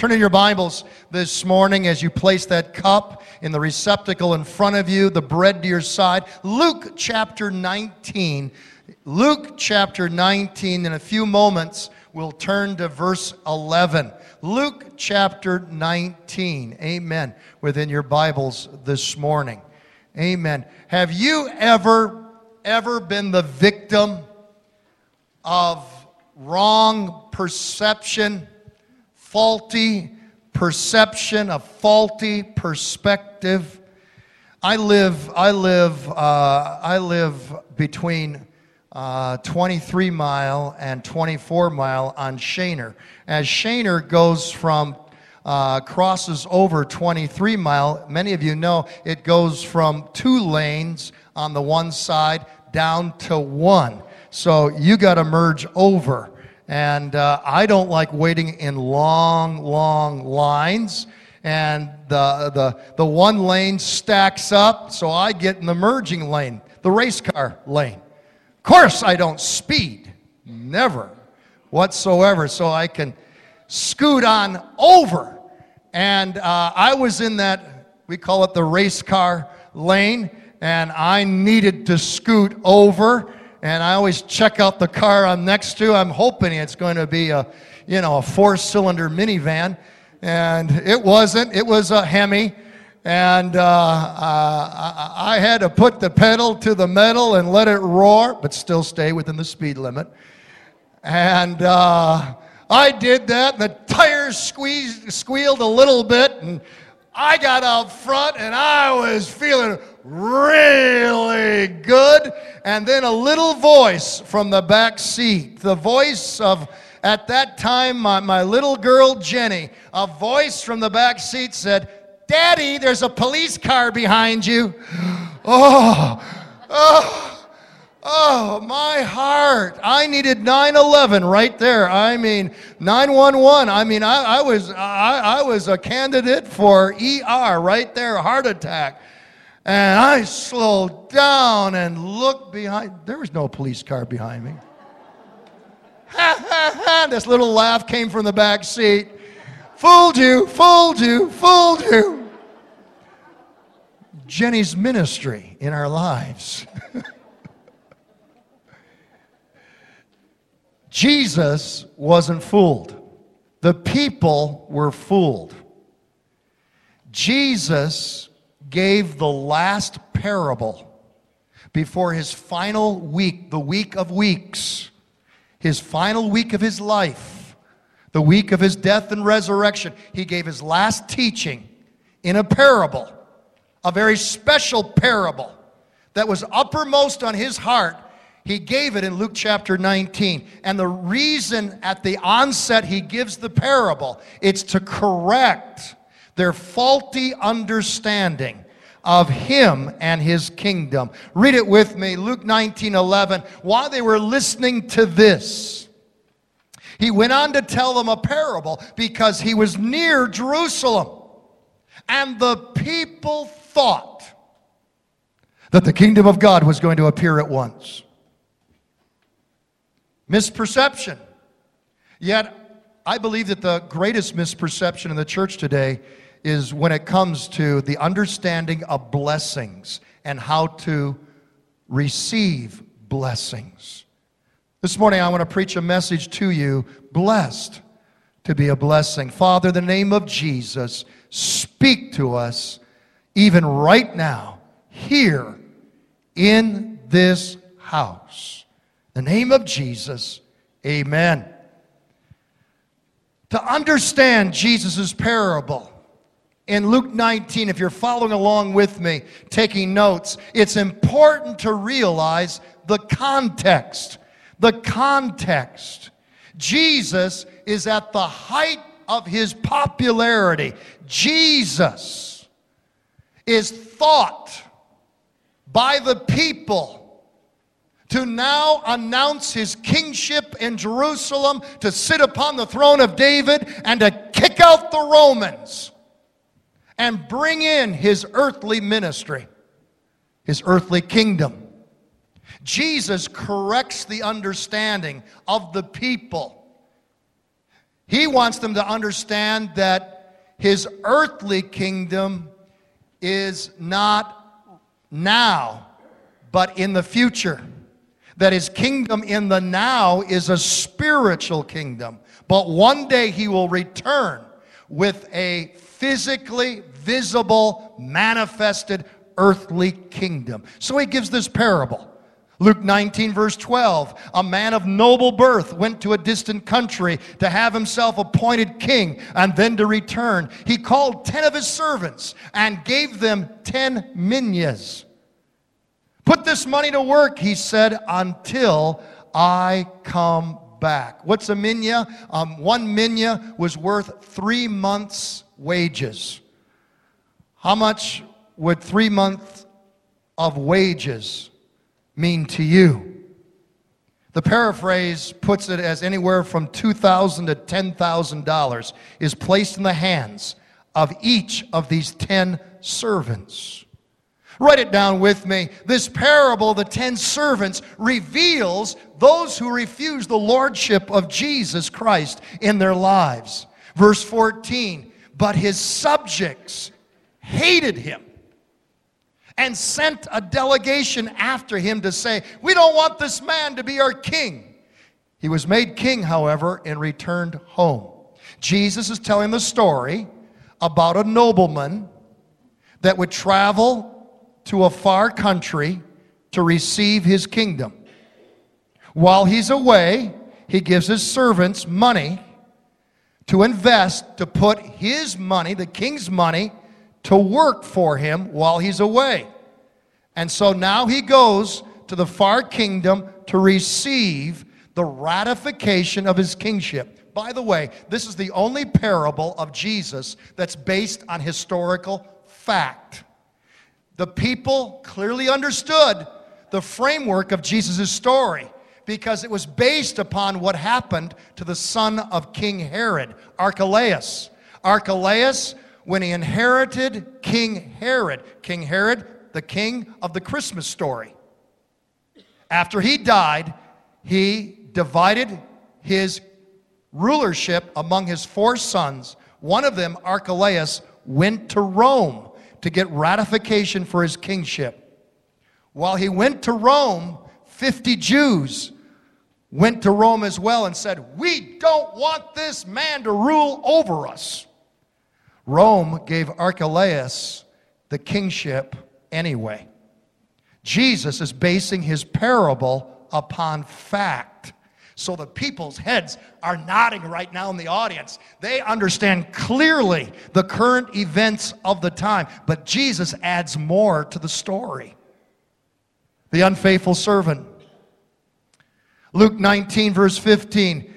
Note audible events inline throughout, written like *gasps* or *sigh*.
Turn in your Bibles this morning as you place that cup in the receptacle in front of you, the bread to your side. Luke chapter 19. Luke chapter 19. In a few moments, we'll turn to verse 11. Luke chapter 19. Amen. Within your Bibles this morning. Amen. Have you ever, ever been the victim of wrong perception, faulty perception, a faulty perspective. I live, I live, uh, I live between uh, 23 mile and 24 mile on Schoenherr. As Schoenherr goes from uh, crosses over 23 mile, many of you know it goes from two lanes on the one side down to one. So you got to merge over. And uh, I don't like waiting in long, long lines. And the, the, the one lane stacks up, so I get in the merging lane, the race car lane. Of course, I don't speed, never whatsoever, so I can scoot on over. And uh, I was in that, we call it the race car lane, and I needed to scoot over and I always check out the car I'm next to. I'm hoping it's going to be a, you know, a four-cylinder minivan, and it wasn't. It was a Hemi, and uh, uh, I had to put the pedal to the metal and let it roar, but still stay within the speed limit. And uh, I did that, and the tires squeezed, squealed a little bit, and I got out front, and I was feeling really good. And then a little voice from the back seat, the voice of, at that time, my, my little girl Jenny, a voice from the back seat said, Daddy, there's a police car behind you. *gasps* Oh, oh, oh, my heart. I needed 911 right there. I mean, 911. I mean, I, I was, I, I was a candidate for ER right there, heart attack. And I slowed down and looked behind. There was no police car behind me. Ha ha ha! This little laugh came from the back seat. Fooled you, fooled you, fooled you. Jenny's ministry in our lives. *laughs* Jesus wasn't fooled. The people were fooled. Jesus gave the last parable before his final week, the week of weeks, his final week of his life, the week of his death and resurrection. He gave his last teaching in a parable, a very special parable that was uppermost on his heart. He gave it in Luke chapter 19. And the reason at the onset he gives the parable, it's to correct their faulty understanding of him and his kingdom. Read it with me, Luke 19 11. While they were listening to this, he went on to tell them a parable because he was near Jerusalem. And the people thought that the kingdom of God was going to appear at once. Misperception. Yet, I believe that the greatest misperception in the church today is when it comes to the understanding of blessings and how to receive blessings. This morning, I want to preach a message to you blessed to be a blessing. Father, the name of Jesus, speak to us even right now, here in this house. The name of Jesus, amen. To understand Jesus' parable, in Luke 19, if you're following along with me, taking notes, it's important to realize the context. The context. Jesus is at the height of his popularity. Jesus is thought by the people to now announce his kingship in Jerusalem, to sit upon the throne of David, and to kick out the Romans and bring in his earthly ministry, his earthly kingdom. Jesus corrects the understanding of the people. He wants them to understand that his earthly kingdom is not now, but in the future. That his kingdom in the now is a spiritual kingdom. But one day he will return with a physically visible, manifested earthly kingdom. So he gives this parable. Luke 19, verse 12. A man of noble birth went to a distant country to have himself appointed king and then to return. He called 10 of his servants and gave them 10 minas. Put this money to work, he said, until I come back. What's a mina? Um, one mina was worth three months' wages. How much would three months of wages mean to you? The paraphrase puts it as anywhere from 2,000 to $10,000 is placed in the hands of each of these 10 servants. Write it down with me. This parable, the 10 servants, reveals those who refuse the lordship of Jesus Christ in their lives. Verse 14, but his subjects hated him and sent a delegation after him to say, We don't want this man to be our king. He was made king, however, and returned home. Jesus is telling the story about a nobleman that would travel to a far country to receive his kingdom. While he's away, he gives his servants money to invest, to put his money, the king's money, to work for him while he's away. And so now he goes to the far kingdom to receive the ratification of his kingship. By the way, this is the only parable of Jesus that's based on historical fact. The people clearly understood the framework of Jesus' story because it was based upon what happened to the son of King Herod, Archelaus. Archelaus when he inherited King Herod. King Herod, the king of the Christmas story. After he died, he divided his rulership among his four sons. One of them, Archelaus, went to Rome to get ratification for his kingship. While he went to Rome, 50 Jews went to Rome as well and said, We don't want this man to rule over us. Rome gave Archelaus the kingship anyway. Jesus is basing his parable upon fact. So the people's heads are nodding right now in the audience. They understand clearly the current events of the time, but Jesus adds more to the story. The unfaithful servant. Luke 19, verse 15.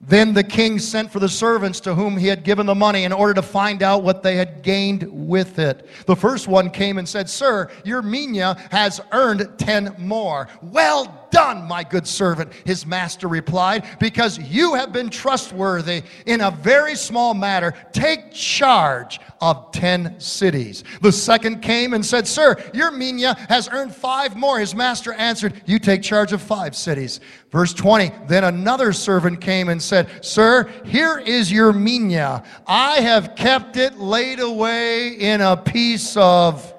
Then the king sent for the servants to whom he had given the money in order to find out what they had gained with it. The first one came and said, Sir, your mina has earned ten more. Well done, my good servant, his master replied, because you have been trustworthy in a very small matter. Take charge of ten cities. The second came and said, Sir, your mina has earned five more. His master answered, You take charge of five cities. Verse 20, then another servant came and said, Sir, here is your mina. I have kept it laid away in a piece of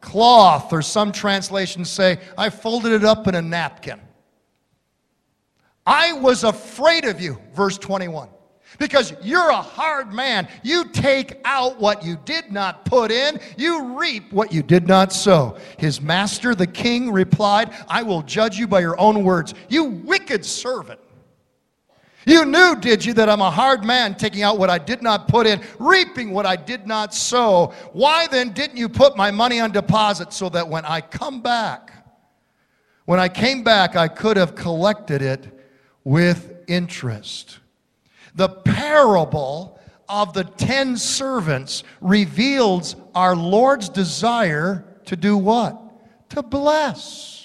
cloth, or some translations say, I folded it up in a napkin. I was afraid of you, verse 21 because you're a hard man. You take out what you did not put in, you reap what you did not sow. His master, the king, replied, I will judge you by your own words. You wicked servant. You knew, did you, that I'm a hard man, taking out what I did not put in, reaping what I did not sow. Why then didn't you put my money on deposit so that when I come back, when I came back, I could have collected it with interest? The parable of the ten servants reveals our Lord's desire to do what? To bless.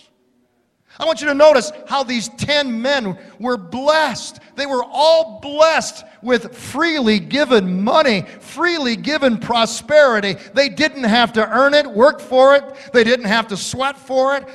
I want you to notice how these 10 men were blessed. They were all blessed with freely given money, freely given prosperity. They didn't have to earn it, work for it, they didn't have to sweat for it.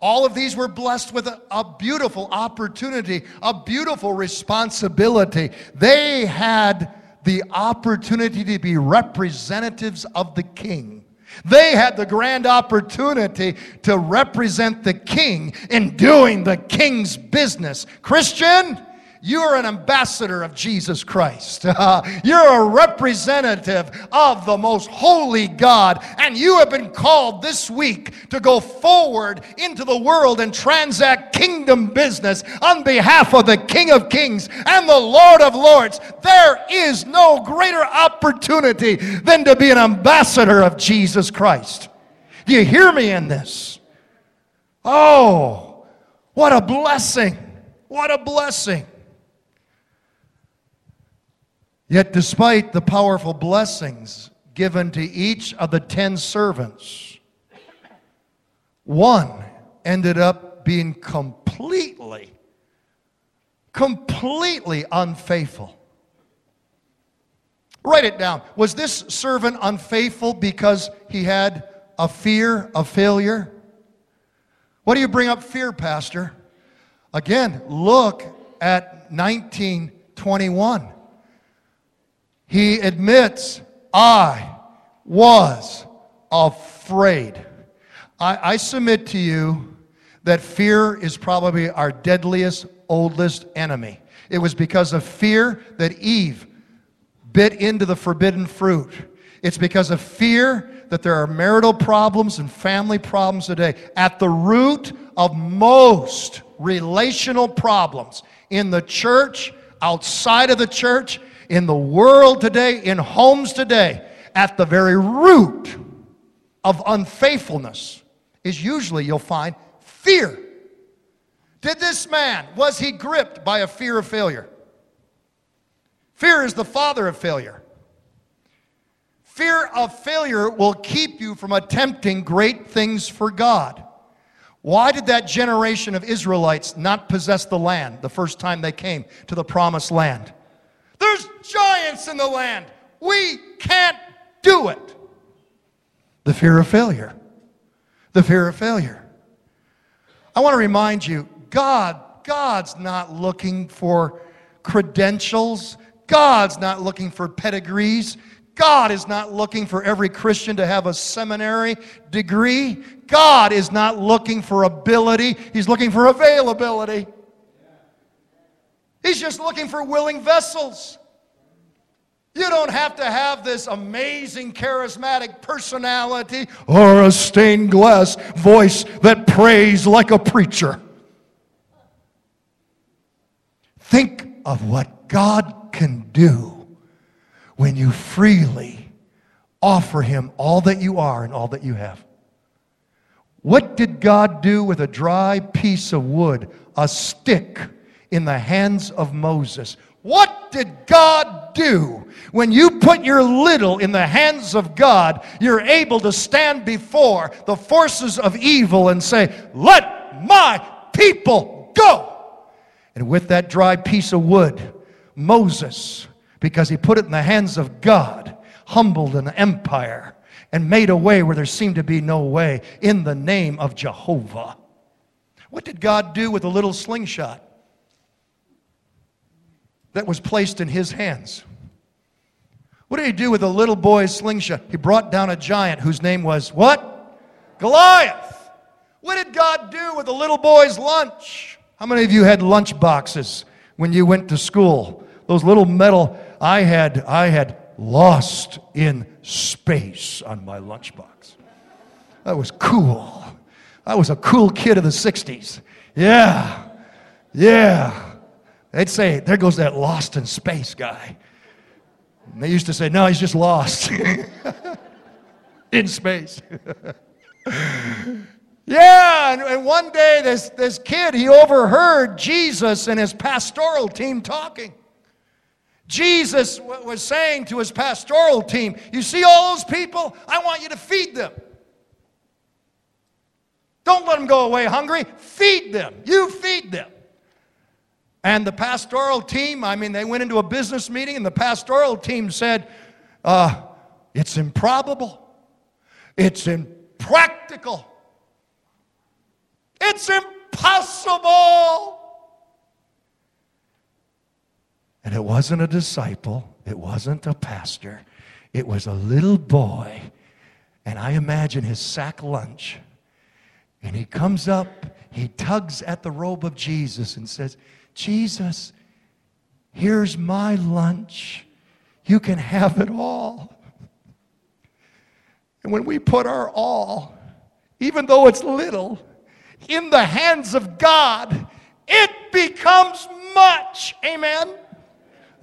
All of these were blessed with a, a, beautiful opportunity, a beautiful responsibility. They had the opportunity to be representatives of the king. They had the grand opportunity to represent the king in doing the king's business. Christian, you're an ambassador of Jesus Christ. *laughs* Uh, you're a representative of the most holy God. And you have been called this week to go forward into the world and transact kingdom business on behalf of the King of Kings and the Lord of Lords. There is no greater opportunity than to be an ambassador of Jesus Christ. Do you hear me in this? Oh, what a blessing! What a blessing. Yet, despite the powerful blessings given to each of the ten servants, one ended up being completely, completely unfaithful. Write it down. Was this servant unfaithful because he had a fear of failure? What do you bring up fear, Pastor? Again, look at 1921 he admits, I was afraid. I, I, submit to you that fear is probably our deadliest, oldest enemy. It was because of fear that Eve bit into the forbidden fruit. It's because of fear that there are marital problems and family problems today. At the root of most relational problems in the church, outside of the church, in the world today, in homes today, at the very root of unfaithfulness is usually, you'll find, fear. Did this man, was he gripped by a fear of failure? Fear is the father of failure. Fear of failure will keep you from attempting great things for God. Why did that generation of Israelites not possess the land the first time they came to the promised land? There's giants in the land. We can't do it. The fear of failure. The fear of failure. I want to remind you God, God's not looking for credentials. God's not looking for pedigrees. God is not looking for every Christian to have a seminary degree. God is not looking for ability. He's looking for availability. He's just looking for willing vessels. You don't have to have this amazing charismatic personality or a stained glass voice that prays like a preacher. Think of what God can do when you freely offer Him all that you are and all that you have. What did God do with a dry piece of wood, a stick? In the hands of Moses. What did God do? When you put your little in the hands of God, you're able to stand before the forces of evil and say, Let my people go. And with that dry piece of wood, Moses, because he put it in the hands of God, humbled an empire and made a way where there seemed to be no way in the name of Jehovah. What did God do with a little slingshot? That was placed in his hands. What did he do with a little boy's slingshot? He brought down a giant whose name was what? Goliath. What did God do with a little boy's lunch? How many of you had lunch boxes when you went to school? Those little metal I had I had lost in space on my lunchbox. That was cool. I was a cool kid of the 60s. Yeah. Yeah. They'd say, There goes that lost in space guy. And they used to say, No, he's just lost *laughs* in space. *laughs* yeah, and, and one day this, this kid, he overheard Jesus and his pastoral team talking. Jesus was saying to his pastoral team, You see all those people? I want you to feed them. Don't let them go away hungry. Feed them. You feed them. And the pastoral team, I mean, they went into a business meeting, and the pastoral team said, uh, It's improbable, it's impractical, It's impossible. And it wasn't a disciple, it wasn't a pastor, it was a little boy. And I imagine his sack lunch. And he comes up, he tugs at the robe of Jesus and says, Jesus, here's my lunch. You can have it all. And when we put our all, even though it's little, in the hands of God, it becomes much. Amen.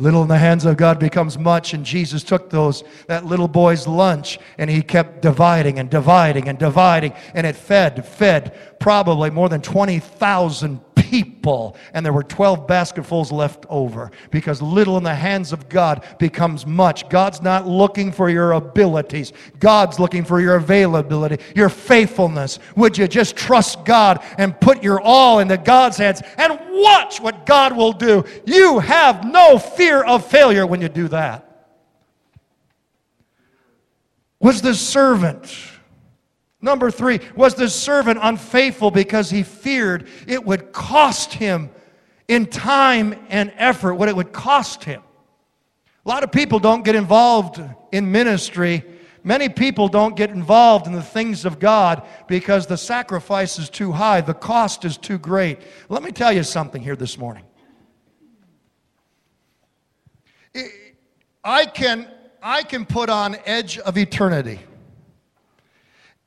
Little in the hands of God becomes much, and Jesus took those that little boy's lunch and he kept dividing and dividing and dividing, and it fed, fed probably more than 20,000 people, and there were 12 basketfuls left over because little in the hands of God becomes much. God's not looking for your abilities, God's looking for your availability, your faithfulness. Would you just trust God and put your all into God's hands and watch what God will do? You have no fear of failure when you do that. Was the servant Number three, was the servant unfaithful because he feared it would cost him in time and effort what it would cost him? A lot of people don't get involved in ministry. Many people don't get involved in the things of God because the sacrifice is too high, the cost is too great. Let me tell you something here this morning. I can, I can put on Edge of Eternity.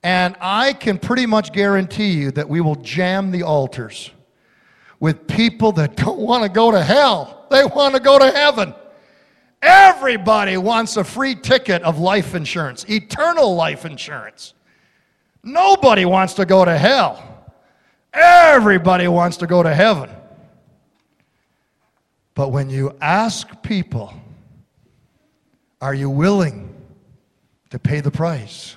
And I can pretty much guarantee you that we will jam the altars with people that don't want to go to hell. They want to go to heaven. Everybody wants a free ticket of life insurance, eternal life insurance. Nobody wants to go to hell. Everybody wants to go to heaven. But when you ask people, are you willing to pay the price?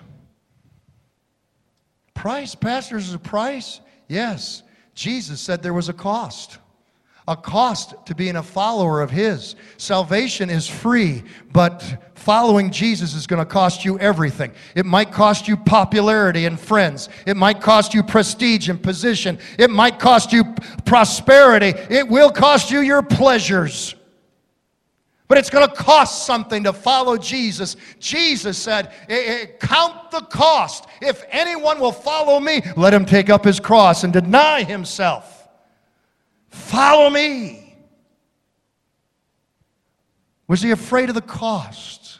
Price, pastors, a price? Yes. Jesus said there was a cost. A cost to being a follower of His. Salvation is free, but following Jesus is going to cost you everything. It might cost you popularity and friends. It might cost you prestige and position. It might cost you prosperity. It will cost you your pleasures. But it's going to cost something to follow Jesus. Jesus said, eh, eh, Count the cost. If anyone will follow me, let him take up his cross and deny himself. Follow me. Was he afraid of the cost?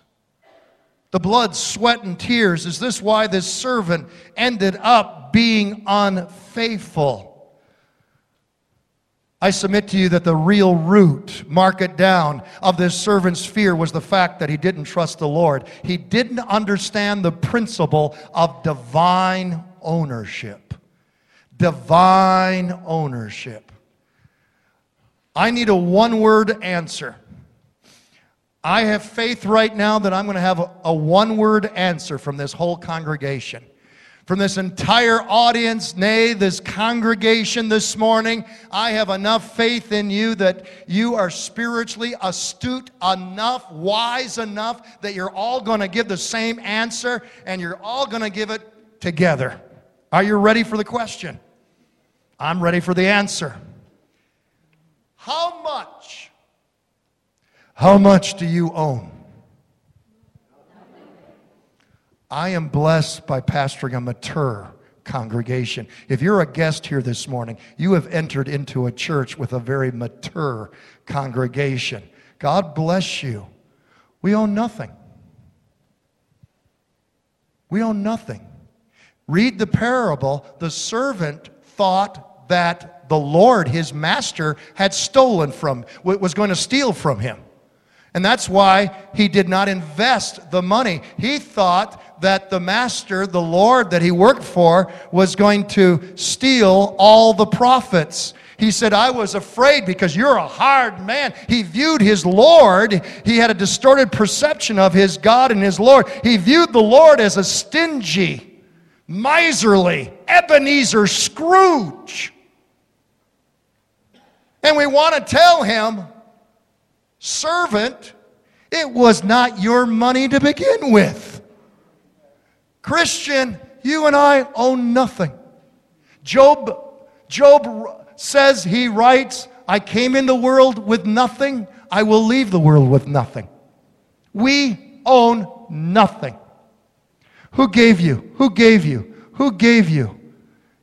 The blood, sweat, and tears. Is this why this servant ended up being unfaithful? I submit to you that the real root, mark it down, of this servant's fear was the fact that he didn't trust the Lord. He didn't understand the principle of divine ownership. Divine ownership. I need a one word answer. I have faith right now that I'm going to have a, a one word answer from this whole congregation from this entire audience, nay, this congregation this morning. I have enough faith in you that you are spiritually astute enough, wise enough that you're all going to give the same answer and you're all going to give it together. Are you ready for the question? I'm ready for the answer. How much? How much do you own? I am blessed by pastoring a mature congregation. If you're a guest here this morning, you have entered into a church with a very mature congregation. God bless you. We own nothing. We own nothing. Read the parable. The servant thought that the Lord, his master, had stolen from, was going to steal from him. And that's why he did not invest the money. He thought that the master, the Lord that he worked for, was going to steal all the profits. He said, I was afraid because you're a hard man. He viewed his Lord, he had a distorted perception of his God and his Lord. He viewed the Lord as a stingy, miserly, Ebenezer Scrooge. And we want to tell him, servant, it was not your money to begin with. Christian, you and I own nothing. Job Job says, he writes, I came in the world with nothing, I will leave the world with nothing. We own nothing. Who gave you? Who gave you? Who gave you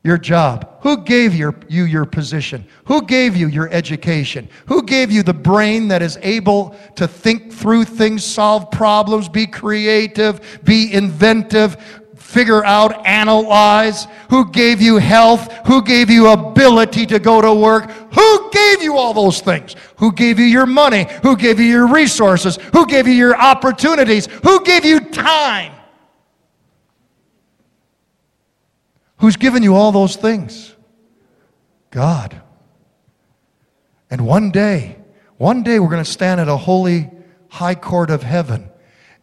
your job? Who gave your, you your position? Who gave you your education? Who gave you the brain that is able to think through things, solve problems, be creative, be inventive, figure out, analyze? Who gave you health? Who gave you ability to go to work? Who gave you all those things? Who gave you your money? Who gave you your resources? Who gave you your opportunities? Who gave you time? Who's given you all those things? God. And one day, one day we're going to stand at a holy high court of heaven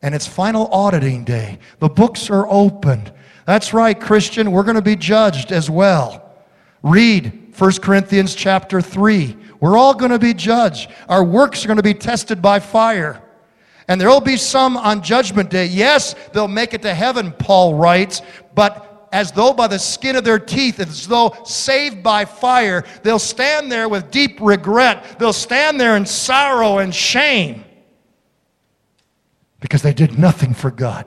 and it's final auditing day. The books are opened. That's right, Christian, we're going to be judged as well. Read 1 Corinthians chapter 3. We're all going to be judged. Our works are going to be tested by fire. And there will be some on judgment day. Yes, they'll make it to heaven, Paul writes, but as though by the skin of their teeth, as though saved by fire. They'll stand there with deep regret. They'll stand there in sorrow and shame because they did nothing for God.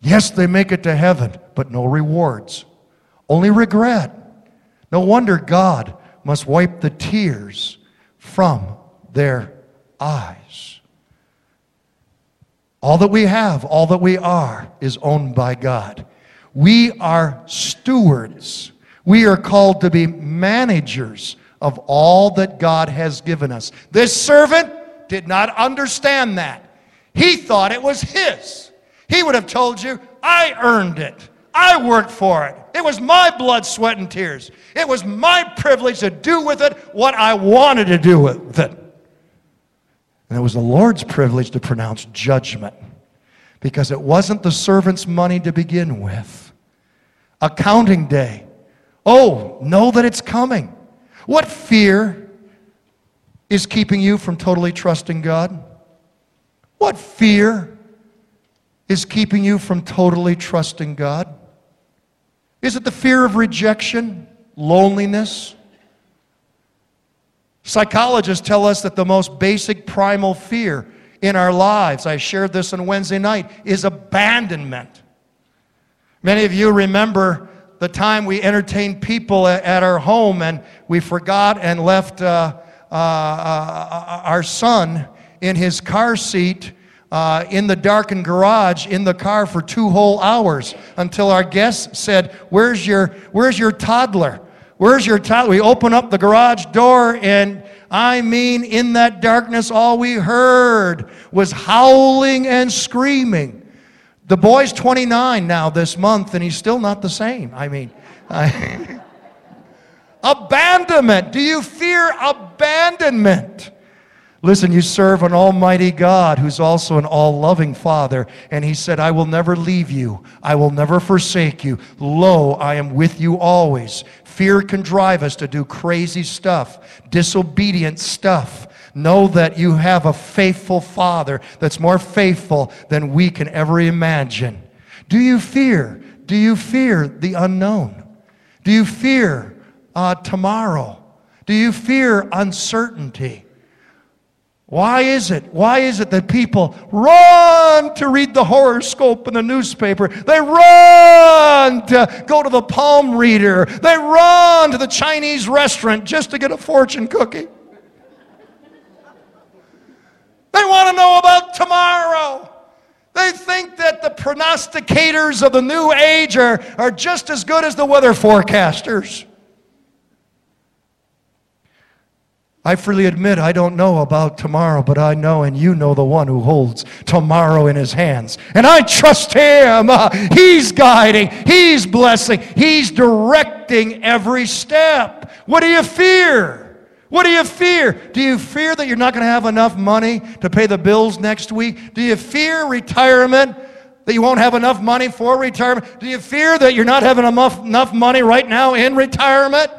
Yes, they make it to heaven, but no rewards, only regret. No wonder God must wipe the tears from their eyes. All that we have, all that we are, is owned by God. We are stewards. We are called to be managers of all that God has given us. This servant did not understand that. He thought it was his. He would have told you, I earned it. I worked for it. It was my blood, sweat, and tears. It was my privilege to do with it what I wanted to do with it. And it was the Lord's privilege to pronounce judgment because it wasn't the servant's money to begin with. Accounting day. Oh, know that it's coming. What fear is keeping you from totally trusting God? What fear is keeping you from totally trusting God? Is it the fear of rejection, loneliness, Psychologists tell us that the most basic primal fear in our lives, I shared this on Wednesday night, is abandonment. Many of you remember the time we entertained people at our home and we forgot and left uh, uh, uh, our son in his car seat uh, in the darkened garage in the car for two whole hours until our guests said, Where's your, where's your toddler? Where's your toddler? We open up the garage door, and I mean, in that darkness, all we heard was howling and screaming. The boy's 29 now this month, and he's still not the same. I mean, I, *laughs* abandonment. Do you fear abandonment? Listen, you serve an almighty God who's also an all loving Father. And he said, I will never leave you, I will never forsake you. Lo, I am with you always. Fear can drive us to do crazy stuff, disobedient stuff. Know that you have a faithful Father that's more faithful than we can ever imagine. Do you fear? Do you fear the unknown? Do you fear uh, tomorrow? Do you fear uncertainty? Why is it? Why is it that people run to read the horoscope in the newspaper? They run to go to the palm reader. They run to the Chinese restaurant just to get a fortune cookie. They want to know about tomorrow. They think that the prognosticators of the new age are, are just as good as the weather forecasters. I freely admit I don't know about tomorrow, but I know and you know the one who holds tomorrow in his hands. And I trust him. Uh, *laughs* he's guiding, he's blessing, he's directing every step. What do you fear? What do you fear? Do you fear that you're not going to have enough money to pay the bills next week? Do you fear retirement? That you won't have enough money for retirement? Do you fear that you're not having enough, enough money right now in retirement?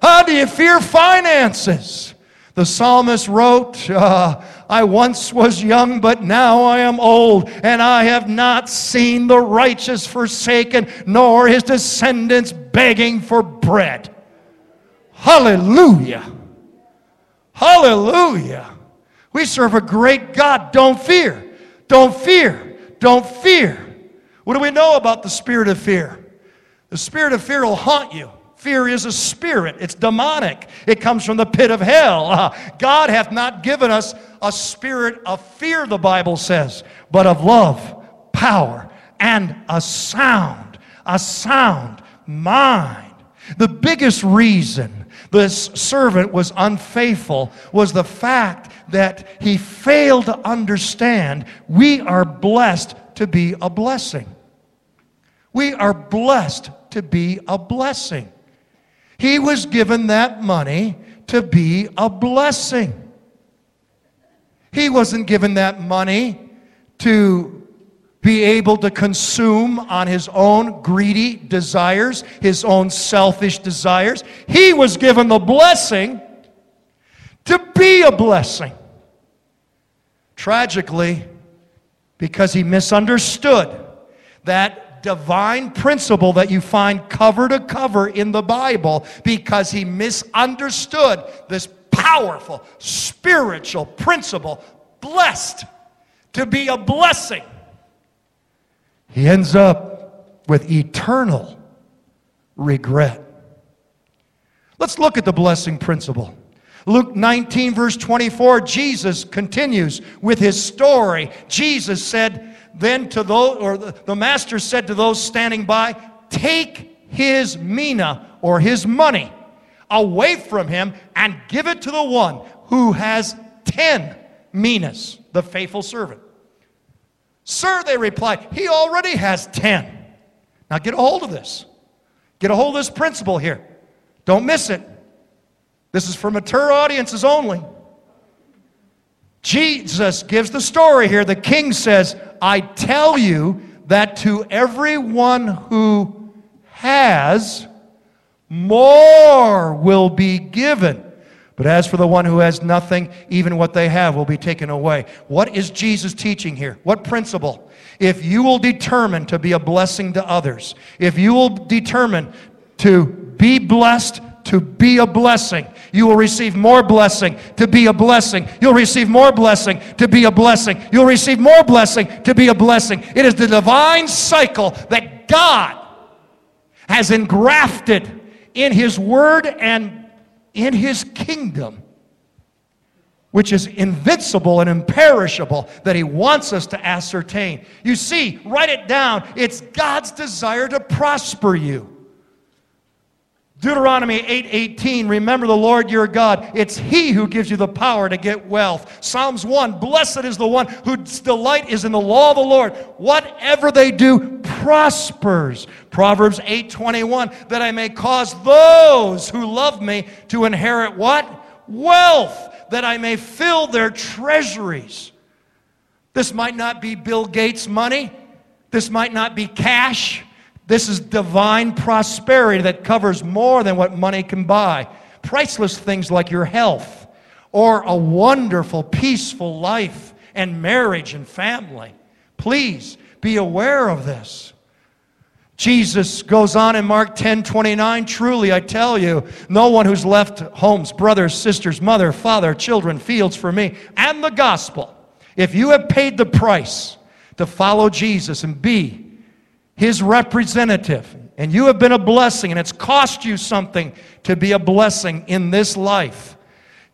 How do you fear finances? The psalmist wrote, uh, I once was young, but now I am old, and I have not seen the righteous forsaken, nor his descendants begging for bread. Hallelujah! Hallelujah! We serve a great God. Don't fear. Don't fear. Don't fear. What do we know about the spirit of fear? The spirit of fear will haunt you. Fear is a spirit, it's demonic. It comes from the pit of hell. Uh, God hath not given us a spirit of fear, the Bible says, but of love, power, and a sound, a sound mind. The biggest reason this servant was unfaithful was the fact that he failed to understand we are blessed to be a blessing. We are blessed to be a blessing. He was given that money to be a blessing. He wasn't given that money to be able to consume on his own greedy desires, his own selfish desires. He was given the blessing to be a blessing. Tragically, because he misunderstood that divine principle that you find cover to cover in the Bible because he misunderstood this powerful spiritual principle, blessed to be a blessing. He ends up with eternal regret. Let's look at the blessing principle. Luke 19, verse 24, Jesus continues with his story. Jesus said, then to those, or the, the master said to those standing by, Take his mina or his money away from him and give it to the one who has 10 minas, the faithful servant. Sir, they replied, he already has 10. Now get a hold of this. Get a hold of this principle here. Don't miss it. This is for mature audiences only. Jesus gives the story here. The king says, I tell you that to everyone who has, more will be given. But as for the one who has nothing, even what they have will be taken away. What is Jesus teaching here? What principle? If you will determine to be a blessing to others, if you will determine to be blessed to be a blessing. You will receive more blessing to be a blessing. You'll receive more blessing to be a blessing. You'll receive more blessing to be a blessing. It is the divine cycle that God has engrafted in His Word and in His kingdom, which is invincible and imperishable, that He wants us to ascertain. You see, write it down. It's God's desire to prosper you. Deuteronomy 8:18 remember the Lord your God. It's he who gives you the power to get wealth. Psalms 1 blessed is the one whose delight is in the law of the Lord. Whatever they do prospers. Proverbs 8:21 that I may cause those who love me to inherit what? Wealth that I may fill their treasuries. This might not be Bill Gates money. This might not be cash this is divine prosperity that covers more than what money can buy. Priceless things like your health or a wonderful, peaceful life and marriage and family. Please be aware of this. Jesus goes on in Mark 10 29. Truly, I tell you, no one who's left homes, brothers, sisters, mother, father, children, fields for me, and the gospel, if you have paid the price to follow Jesus and be his representative. And you have been a blessing, and it's cost you something to be a blessing in this life.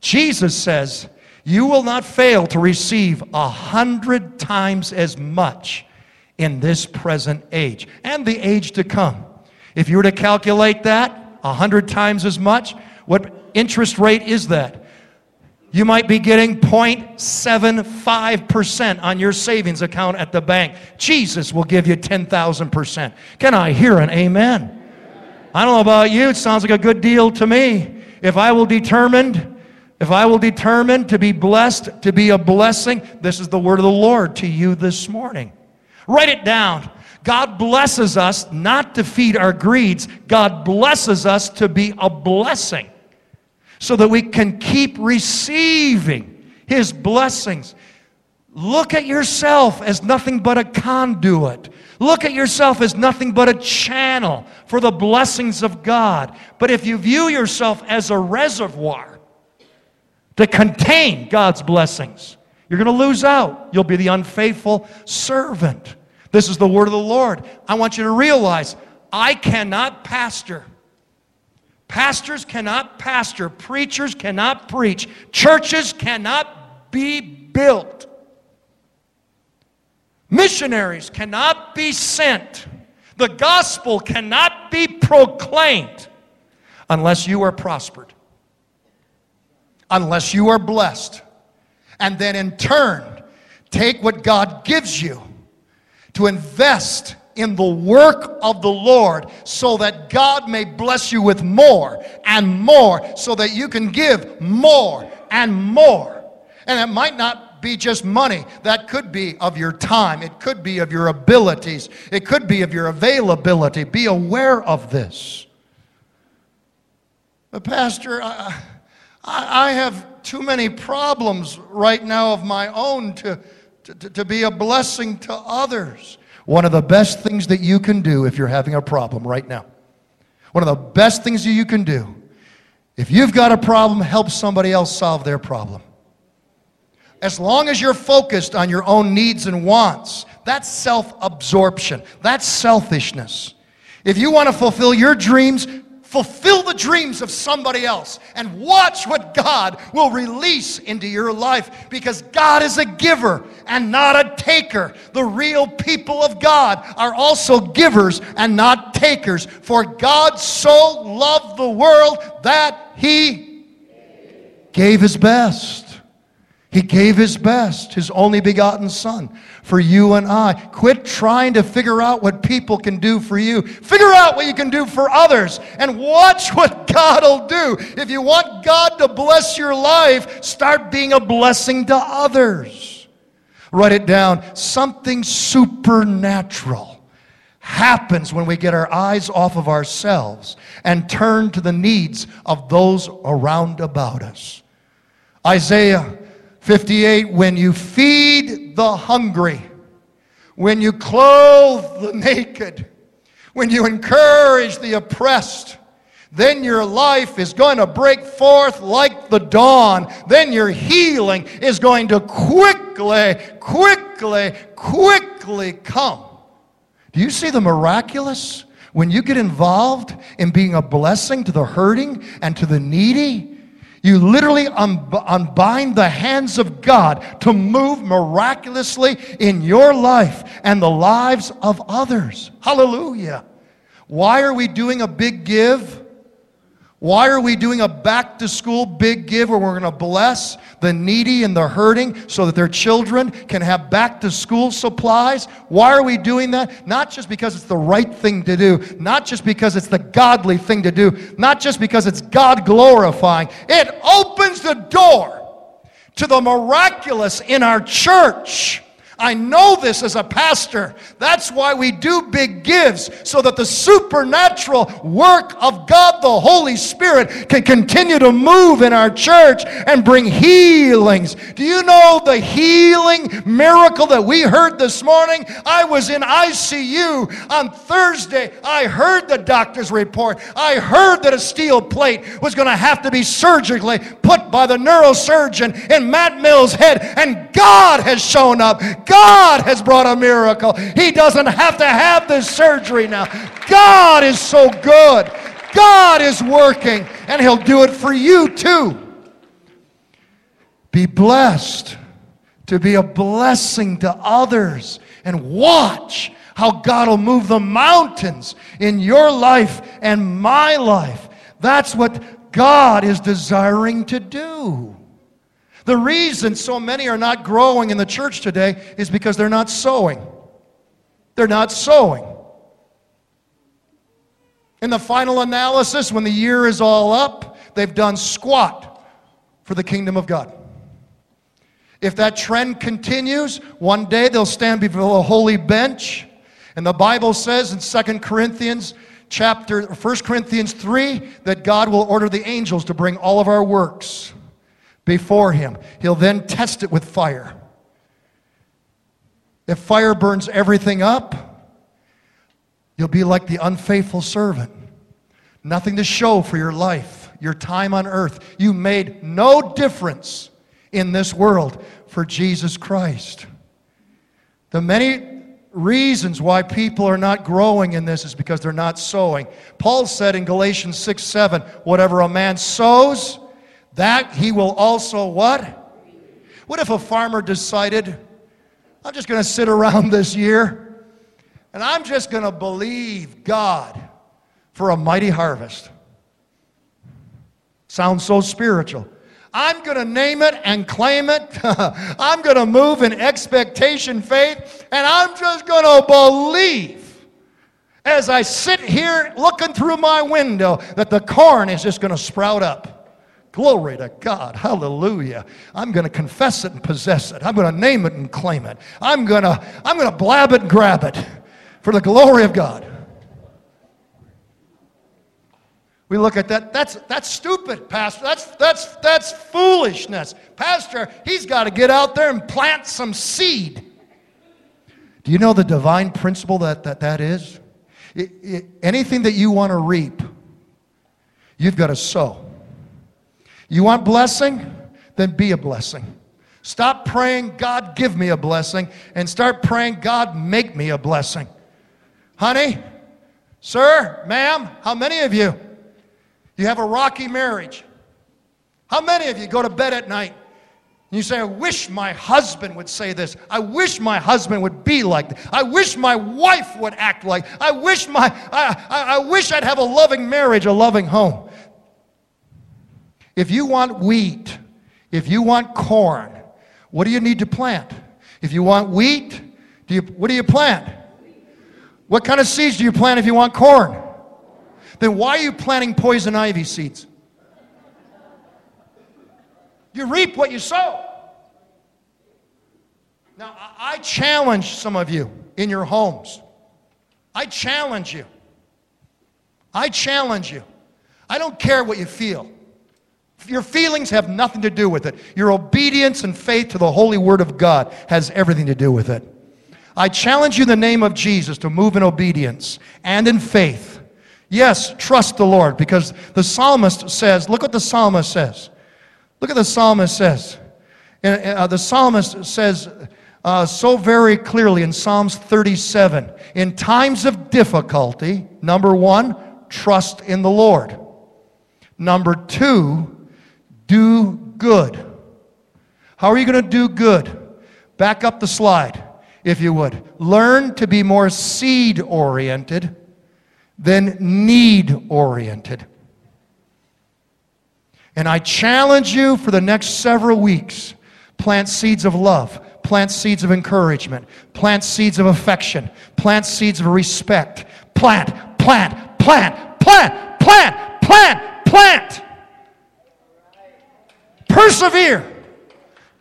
Jesus says, You will not fail to receive a hundred times as much in this present age and the age to come. If you were to calculate that, a hundred times as much, what interest rate is that? You might be getting 0.75% on your savings account at the bank. Jesus will give you 10,000%. Can I hear an amen? I don't know about you, it sounds like a good deal to me. If I will determined, if I will determine to be blessed, to be a blessing, this is the word of the Lord to you this morning. Write it down. God blesses us not to feed our greeds. God blesses us to be a blessing. So that we can keep receiving His blessings. Look at yourself as nothing but a conduit. Look at yourself as nothing but a channel for the blessings of God. But if you view yourself as a reservoir to contain God's blessings, you're going to lose out. You'll be the unfaithful servant. This is the word of the Lord. I want you to realize I cannot pastor. Pastors cannot pastor. Preachers cannot preach. Churches cannot be built. Missionaries cannot be sent. The gospel cannot be proclaimed unless you are prospered, unless you are blessed. And then in turn, take what God gives you to invest in the work of the Lord so that God may bless you with more and more so that you can give more and more. And it might not be just money. That could be of your time. It could be of your abilities. It could be of your availability. Be aware of this. But, Pastor, I, I have too many problems right now of my own to, to, to be a blessing to others. One of the best things that you can do if you're having a problem right now, one of the best things that you can do, if you've got a problem, help somebody else solve their problem. As long as you're focused on your own needs and wants, that's self absorption, that's selfishness. If you want to fulfill your dreams, fulfill the dreams of somebody else and watch what God will release into your life because God is a giver and not a taker. The real people of God are also givers and not takers. For God so loved the world that he gave his best. He gave his best, his only begotten Son, for you and I. Quit trying to figure out what people can do for you. Figure out what you can do for others and watch *laughs* what God will do. If you want God to bless your life, start being a blessing to others. Write it down. Something supernatural happens when we get our eyes off of ourselves and turn to the needs of those around about us. Isaiah 58 When you feed the hungry, when you clothe the naked, when you encourage the oppressed, then your life is going to break forth like the dawn. Then your healing is going to quickly, quickly, quickly come. Do you see the miraculous? When you get involved in being a blessing to the hurting and to the needy, you literally unbind the hands of God to move miraculously in your life and the lives of others. Hallelujah. Why are we doing a big give? Why are we doing a back to school big give where we're going to bless the needy and the hurting so that their children can have back to school supplies? Why are we doing that? Not just because it's the right thing to do, not just because it's the godly thing to do, not just because it's God glorifying. It opens the door to the miraculous in our church I know this as a pastor. That's why we do big gives, so that the supernatural work of God the Holy Spirit can continue to move in our church and bring healings. Do you know the healing miracle that we heard this morning? I was in ICU on Thursday. I heard the doctor's report. I heard that a steel plate was going to have to be surgically put by the neurosurgeon in Matt Mills' head, and God has shown up. God has brought a miracle. He doesn't have to have this surgery now. God is so good. God is working, and He'll do it for you too. Be blessed to be a blessing to others and watch how God will move the mountains in your life and my life. That's what God is desiring to do. The reason so many are not growing in the church today is because they're not sowing. They're not sowing. In the final analysis, when the year is all up, they've done squat for the kingdom of God. If that trend continues, one day they'll stand before a holy bench. And the Bible says in 2 Corinthians chapter 1 Corinthians 3 that God will order the angels to bring all of our works before him. He'll then test it with fire. If fire burns everything up, you'll be like the unfaithful servant. Nothing to show for your life, your time on earth. You made no difference in this world for Jesus Christ. The many reasons why people are not growing in this is because they're not sowing. Paul said in Galatians 6 7, whatever a man sows, that he will also what? What if a farmer decided, I'm just going to sit around *laughs* this year and I'm just going to believe God for a mighty harvest? Sounds so spiritual. I'm going to name it and claim it. *laughs* I'm going to move in expectation faith, and I'm just going to believe as I sit here looking through my window that the corn is just going to sprout up. Glory to God. Hallelujah. I'm going to confess it and possess it. I'm going to name it and claim it. I'm going to I'm going to blab it and grab it for the glory of God. We look at that. That's, that's stupid, Pastor. That's, that's, that's foolishness. Pastor, he's got to get out there and plant some seed. Do you know the divine principle that that, that is? It, it, anything that you want to reap, you've got to sow. You want blessing? Then be a blessing. Stop praying, God, give me a blessing, and start praying, God, make me a blessing. Honey, sir, ma'am, how many of you? You have a rocky marriage. How many of you go to bed at night and you say, I wish my husband would say this. I wish my husband would be like this. I wish my wife would act like. I wish my I, I, I wish I'd have a loving marriage, a loving home. If you want wheat, if you want corn, what do you need to plant? If you want wheat, do you, what do you plant? What kind of seeds do you plant if you want corn? then why are you planting poison ivy seeds? You reap what you sow. Now, I challenge some of you in your homes. I challenge you. I challenge you. I don't care what you feel. Your feelings have nothing to do with it. Your obedience and faith to the holy word of God has everything to do with it. I challenge you in the name of Jesus to move in obedience and in faith Yes, trust the Lord because the psalmist says, look what the psalmist says. Look at the psalmist says. And, uh, the psalmist says uh, so very clearly in Psalms 37 in times of difficulty, number one, trust in the Lord. Number two, do good. How are you going to do good? Back up the slide, if you would. Learn to be more seed oriented than need oriented. And I challenge you for the next several weeks plant seeds of love, plant seeds of encouragement, plant seeds of affection, plant seeds of respect. Plant, plant, plant, plant, plant, plant, plant. Persevere.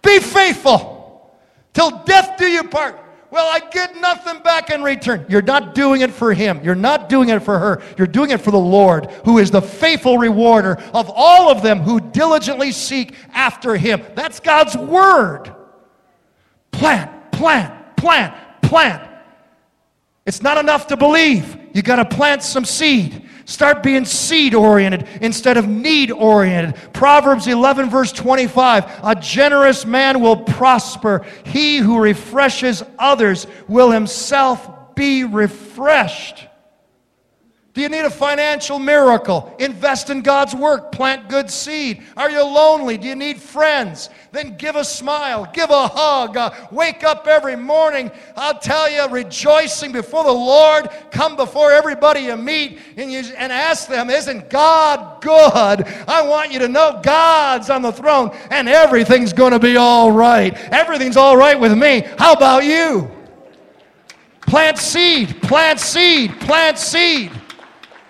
Be faithful till death do you part. Well, I get nothing back in return. You're not doing it for him. You're not doing it for her. You're doing it for the Lord, who is the faithful rewarder of all of them who diligently seek after him. That's God's word. Plant, plant, plant, plant. It's not enough to believe. You got to plant some seed. Start being seed oriented instead of need oriented. Proverbs 11, verse 25 A generous man will prosper. He who refreshes others will himself be refreshed. Do you need a financial miracle? Invest in God's work. Plant good seed. Are you lonely? Do you need friends? Then give a smile. Give a hug. Uh, wake up every morning. I'll tell you, rejoicing before the Lord. Come before everybody you meet and, you, and ask them, Isn't God good? I want you to know God's on the throne and everything's going to be all right. Everything's all right with me. How about you? Plant seed. Plant seed. Plant seed.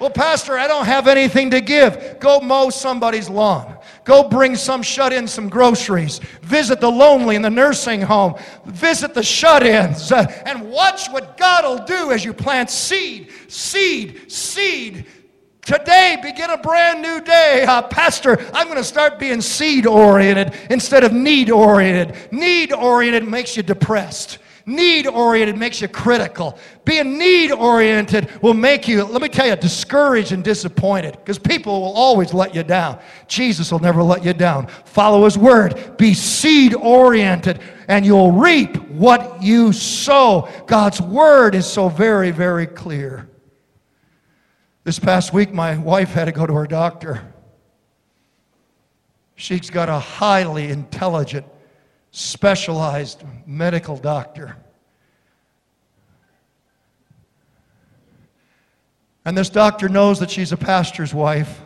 Well, Pastor, I don't have anything to give. Go mow somebody's lawn. Go bring some shut in some groceries. Visit the lonely in the nursing home. Visit the shut ins. Uh, and watch what God will do as you plant seed, seed, seed. Today, begin a brand new day. Uh, Pastor, I'm going to start being seed oriented instead of need oriented. Need oriented makes you depressed. Need oriented makes you critical. Being need oriented will make you, let me tell you, discouraged and disappointed because people will always let you down. Jesus will never let you down. Follow his word. Be seed oriented and you'll reap what you sow. God's word is so very, very clear. This past week, my wife had to go to her doctor. She's got a highly intelligent specialized medical doctor. And this doctor knows that she's a pastor's wife.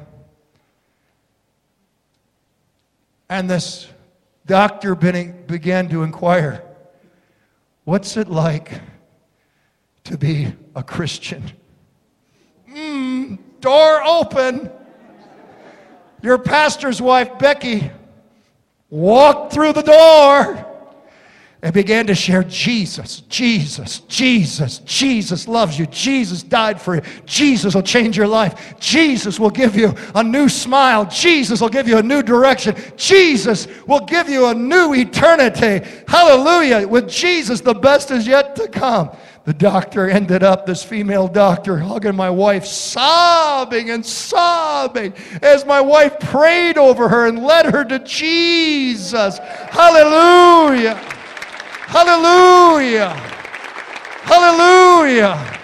And this doctor began to inquire what's it like to be a Christian? Mm, door open. Your pastor's wife, Becky, walked through the door and began to share Jesus, Jesus, Jesus, Jesus loves you. Jesus died for you. Jesus will change your life. Jesus will give you a new smile. Jesus will give you a new direction. Jesus will give you a new eternity. Hallelujah. With Jesus, the best is yet to come. The doctor ended up, this female doctor, hugging my wife, sobbing and sobbing as my wife prayed over her and led her to Jesus. Hallelujah! Hallelujah! Hallelujah!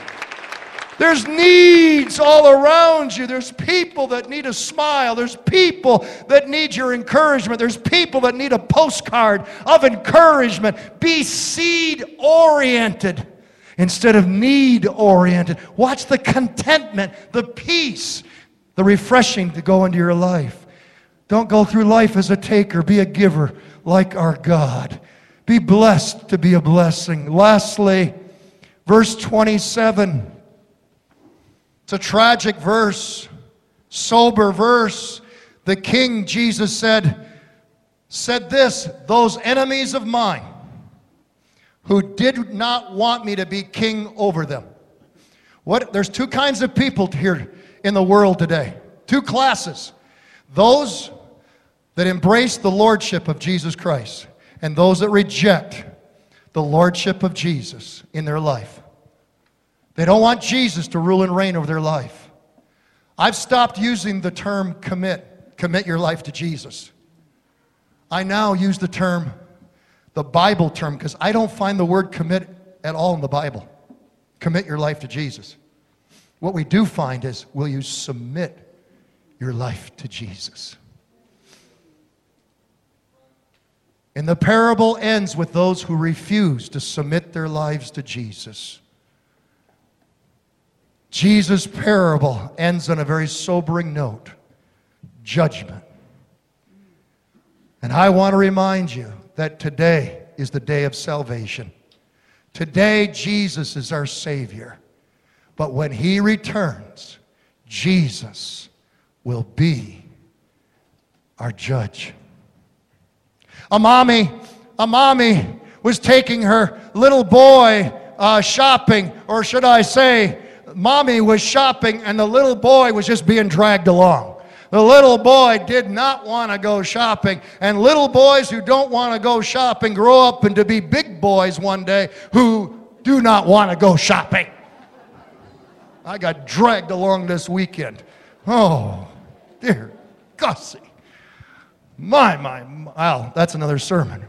There's needs all around you. There's people that need a smile. There's people that need your encouragement. There's people that need a postcard of encouragement. Be seed oriented instead of need oriented. Watch the contentment, the peace, the refreshing to go into your life. Don't go through life as a taker, be a giver like our God. Be blessed to be a blessing. Lastly, verse 27. It's a tragic verse, sober verse. The king, Jesus said, said this, those enemies of mine who did not want me to be king over them. What, there's two kinds of people here in the world today, two classes. Those that embrace the lordship of Jesus Christ and those that reject the lordship of Jesus in their life. They don't want Jesus to rule and reign over their life. I've stopped using the term commit, commit your life to Jesus. I now use the term the Bible term because I don't find the word commit at all in the Bible. Commit your life to Jesus. What we do find is will you submit your life to Jesus? And the parable ends with those who refuse to submit their lives to Jesus. Jesus' parable ends on a very sobering note judgment. And I want to remind you that today is the day of salvation. Today, Jesus is our Savior. But when He returns, Jesus will be our judge. A mommy, a mommy was taking her little boy uh, shopping, or should I say, mommy was shopping and the little boy was just being dragged along. The little boy did not want to go shopping. And little boys who don't want to go shopping grow up into be big boys one day who do not want to go shopping. I got dragged along this weekend. Oh, dear Gussie. My, my, well, oh, that's another sermon.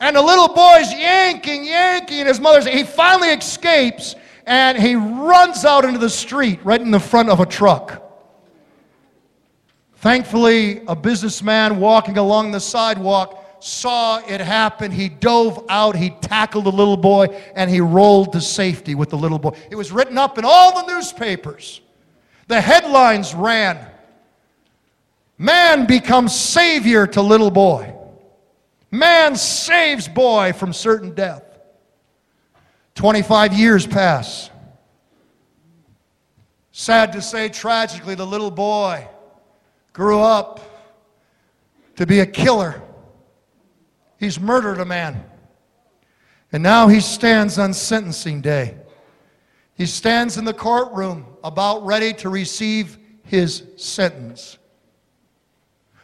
And the little boy's yanking, yanking, and his mother's, he finally escapes and he runs out into the street right in the front of a truck. Thankfully, a businessman walking along the sidewalk saw it happen. He dove out, he tackled the little boy, and he rolled to safety with the little boy. It was written up in all the newspapers. The headlines ran Man becomes savior to little boy. Man saves boy from certain death. 25 years pass. Sad to say, tragically, the little boy grew up to be a killer. He's murdered a man. And now he stands on sentencing day. He stands in the courtroom about ready to receive his sentence.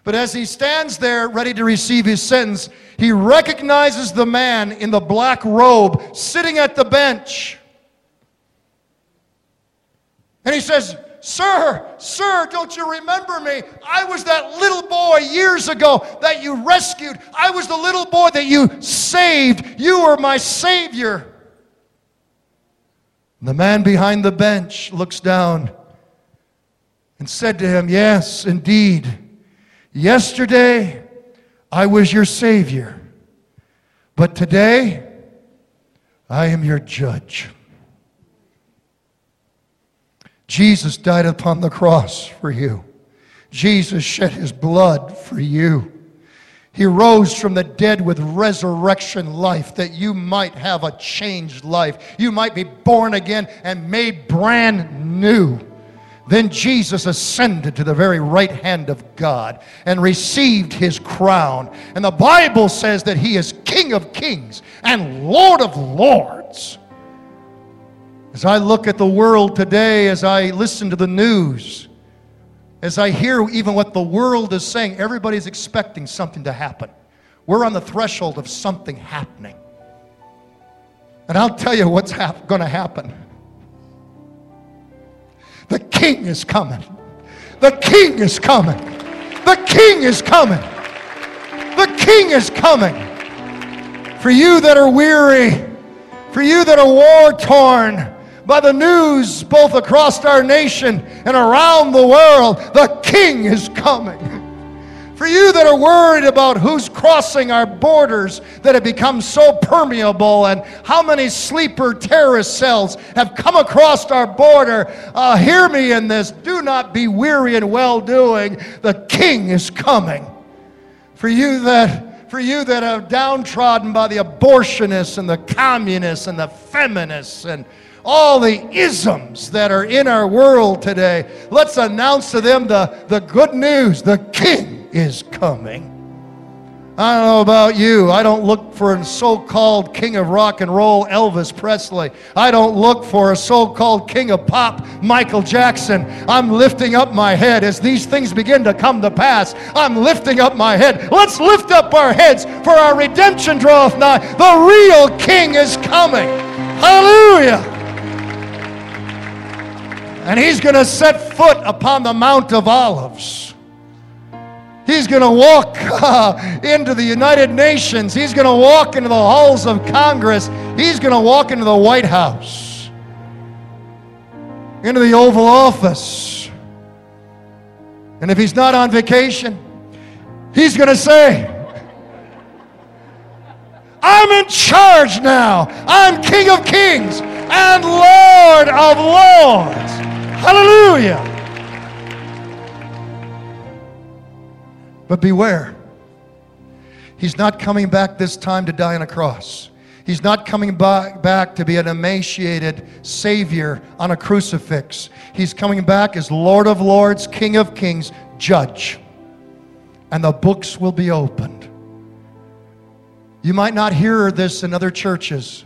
But as he stands there ready to receive his sentence, he recognizes the man in the black robe sitting at the bench. And he says, Sir, sir, don't you remember me? I was that little boy years ago that you rescued. I was the little boy that you saved. You were my Savior. And the man behind the bench looks down and said to him, Yes, indeed. Yesterday I was your Savior, but today I am your judge. Jesus died upon the cross for you. Jesus shed his blood for you. He rose from the dead with resurrection life that you might have a changed life. You might be born again and made brand new. Then Jesus ascended to the very right hand of God and received his crown. And the Bible says that he is King of kings and Lord of lords. As I look at the world today, as I listen to the news, as I hear even what the world is saying, everybody's expecting something to happen. We're on the threshold of something happening. And I'll tell you what's hap- going to happen. The king is coming. The king is coming. The king is coming. The king is coming. For you that are weary, for you that are war torn, by the news both across our nation and around the world. The King is coming. For you that are worried about who's crossing our borders that have become so permeable and how many sleeper terrorist cells have come across our border, uh, hear me in this. Do not be weary in well doing. The King is coming. For you that for you that are downtrodden by the abortionists and the communists and the feminists and all the isms that are in our world today. Let's announce to them the, the good news the King is coming. I don't know about you. I don't look for a so called king of rock and roll, Elvis Presley. I don't look for a so called king of pop, Michael Jackson. I'm lifting up my head as these things begin to come to pass. I'm lifting up my head. Let's lift up our heads, for our redemption draweth nigh. The real king is coming. Hallelujah. And he's going to set foot upon the Mount of Olives. He's going to walk *laughs* uh, into the United Nations. He's going to walk into the halls of Congress. He's going to walk into the White House, into the Oval Office. And if he's not on vacation, he's going to say, I'm in charge now. I'm King of Kings and Lord of Lords. Hallelujah. But beware. He's not coming back this time to die on a cross. He's not coming back to be an emaciated Savior on a crucifix. He's coming back as Lord of Lords, King of Kings, Judge. And the books will be opened. You might not hear this in other churches,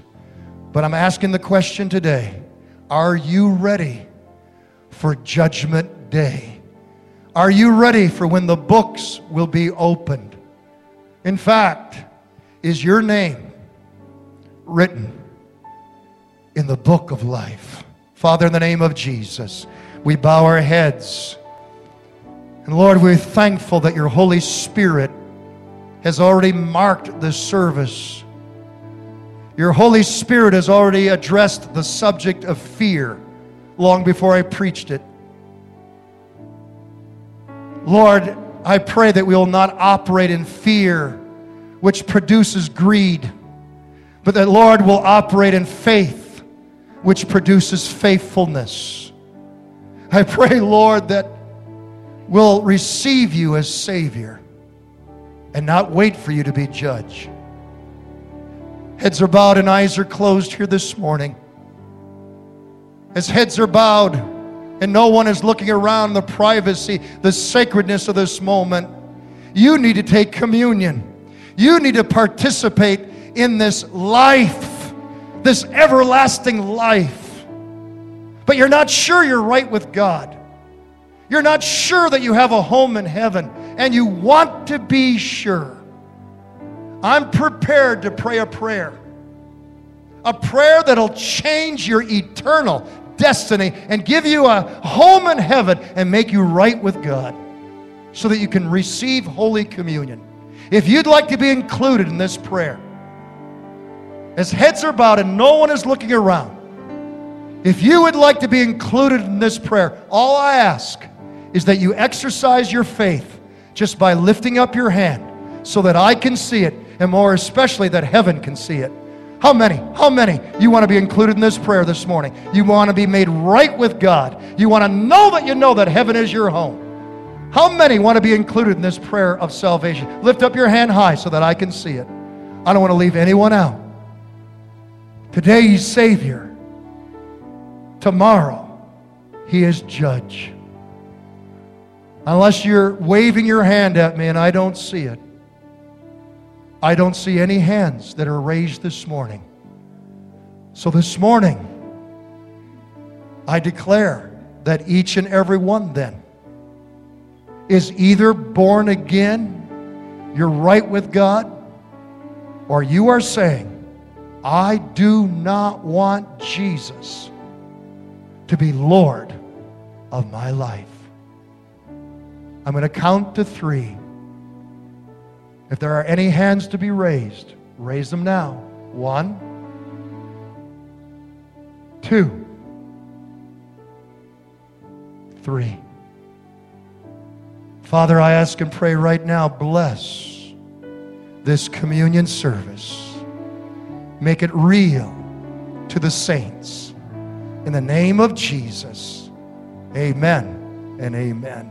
but I'm asking the question today Are you ready for Judgment Day? Are you ready for when the books will be opened? In fact, is your name written in the book of life? Father, in the name of Jesus, we bow our heads. And Lord, we're thankful that your Holy Spirit has already marked this service. Your Holy Spirit has already addressed the subject of fear long before I preached it. Lord, I pray that we will not operate in fear, which produces greed, but that, Lord, will operate in faith, which produces faithfulness. I pray, Lord, that we'll receive you as Savior and not wait for you to be judge. Heads are bowed and eyes are closed here this morning. As heads are bowed, and no one is looking around the privacy, the sacredness of this moment, you need to take communion. You need to participate in this life, this everlasting life. But you're not sure you're right with God. You're not sure that you have a home in heaven, and you want to be sure. I'm prepared to pray a prayer. A prayer that'll change your eternal destiny and give you a home in heaven and make you right with God so that you can receive Holy Communion. If you'd like to be included in this prayer, as heads are bowed and no one is looking around, if you would like to be included in this prayer, all I ask is that you exercise your faith just by lifting up your hand so that I can see it, and more especially that heaven can see it. How many? How many? You want to be included in this prayer this morning? You want to be made right with God. You want to know that you know that heaven is your home. How many want to be included in this prayer of salvation? Lift up your hand high so that I can see it. I don't want to leave anyone out. Today he's Savior. Tomorrow he is Judge. Unless you're waving your hand at me and I don't see it. I don't see any hands that are raised this morning. So this morning, I declare that each and every one then is either born again, you're right with God, or you are saying, I do not want Jesus to be Lord of my life. I'm going to count to three. If there are any hands to be raised, raise them now. One, two, three. Father, I ask and pray right now, bless this communion service. Make it real to the saints. In the name of Jesus, amen and amen.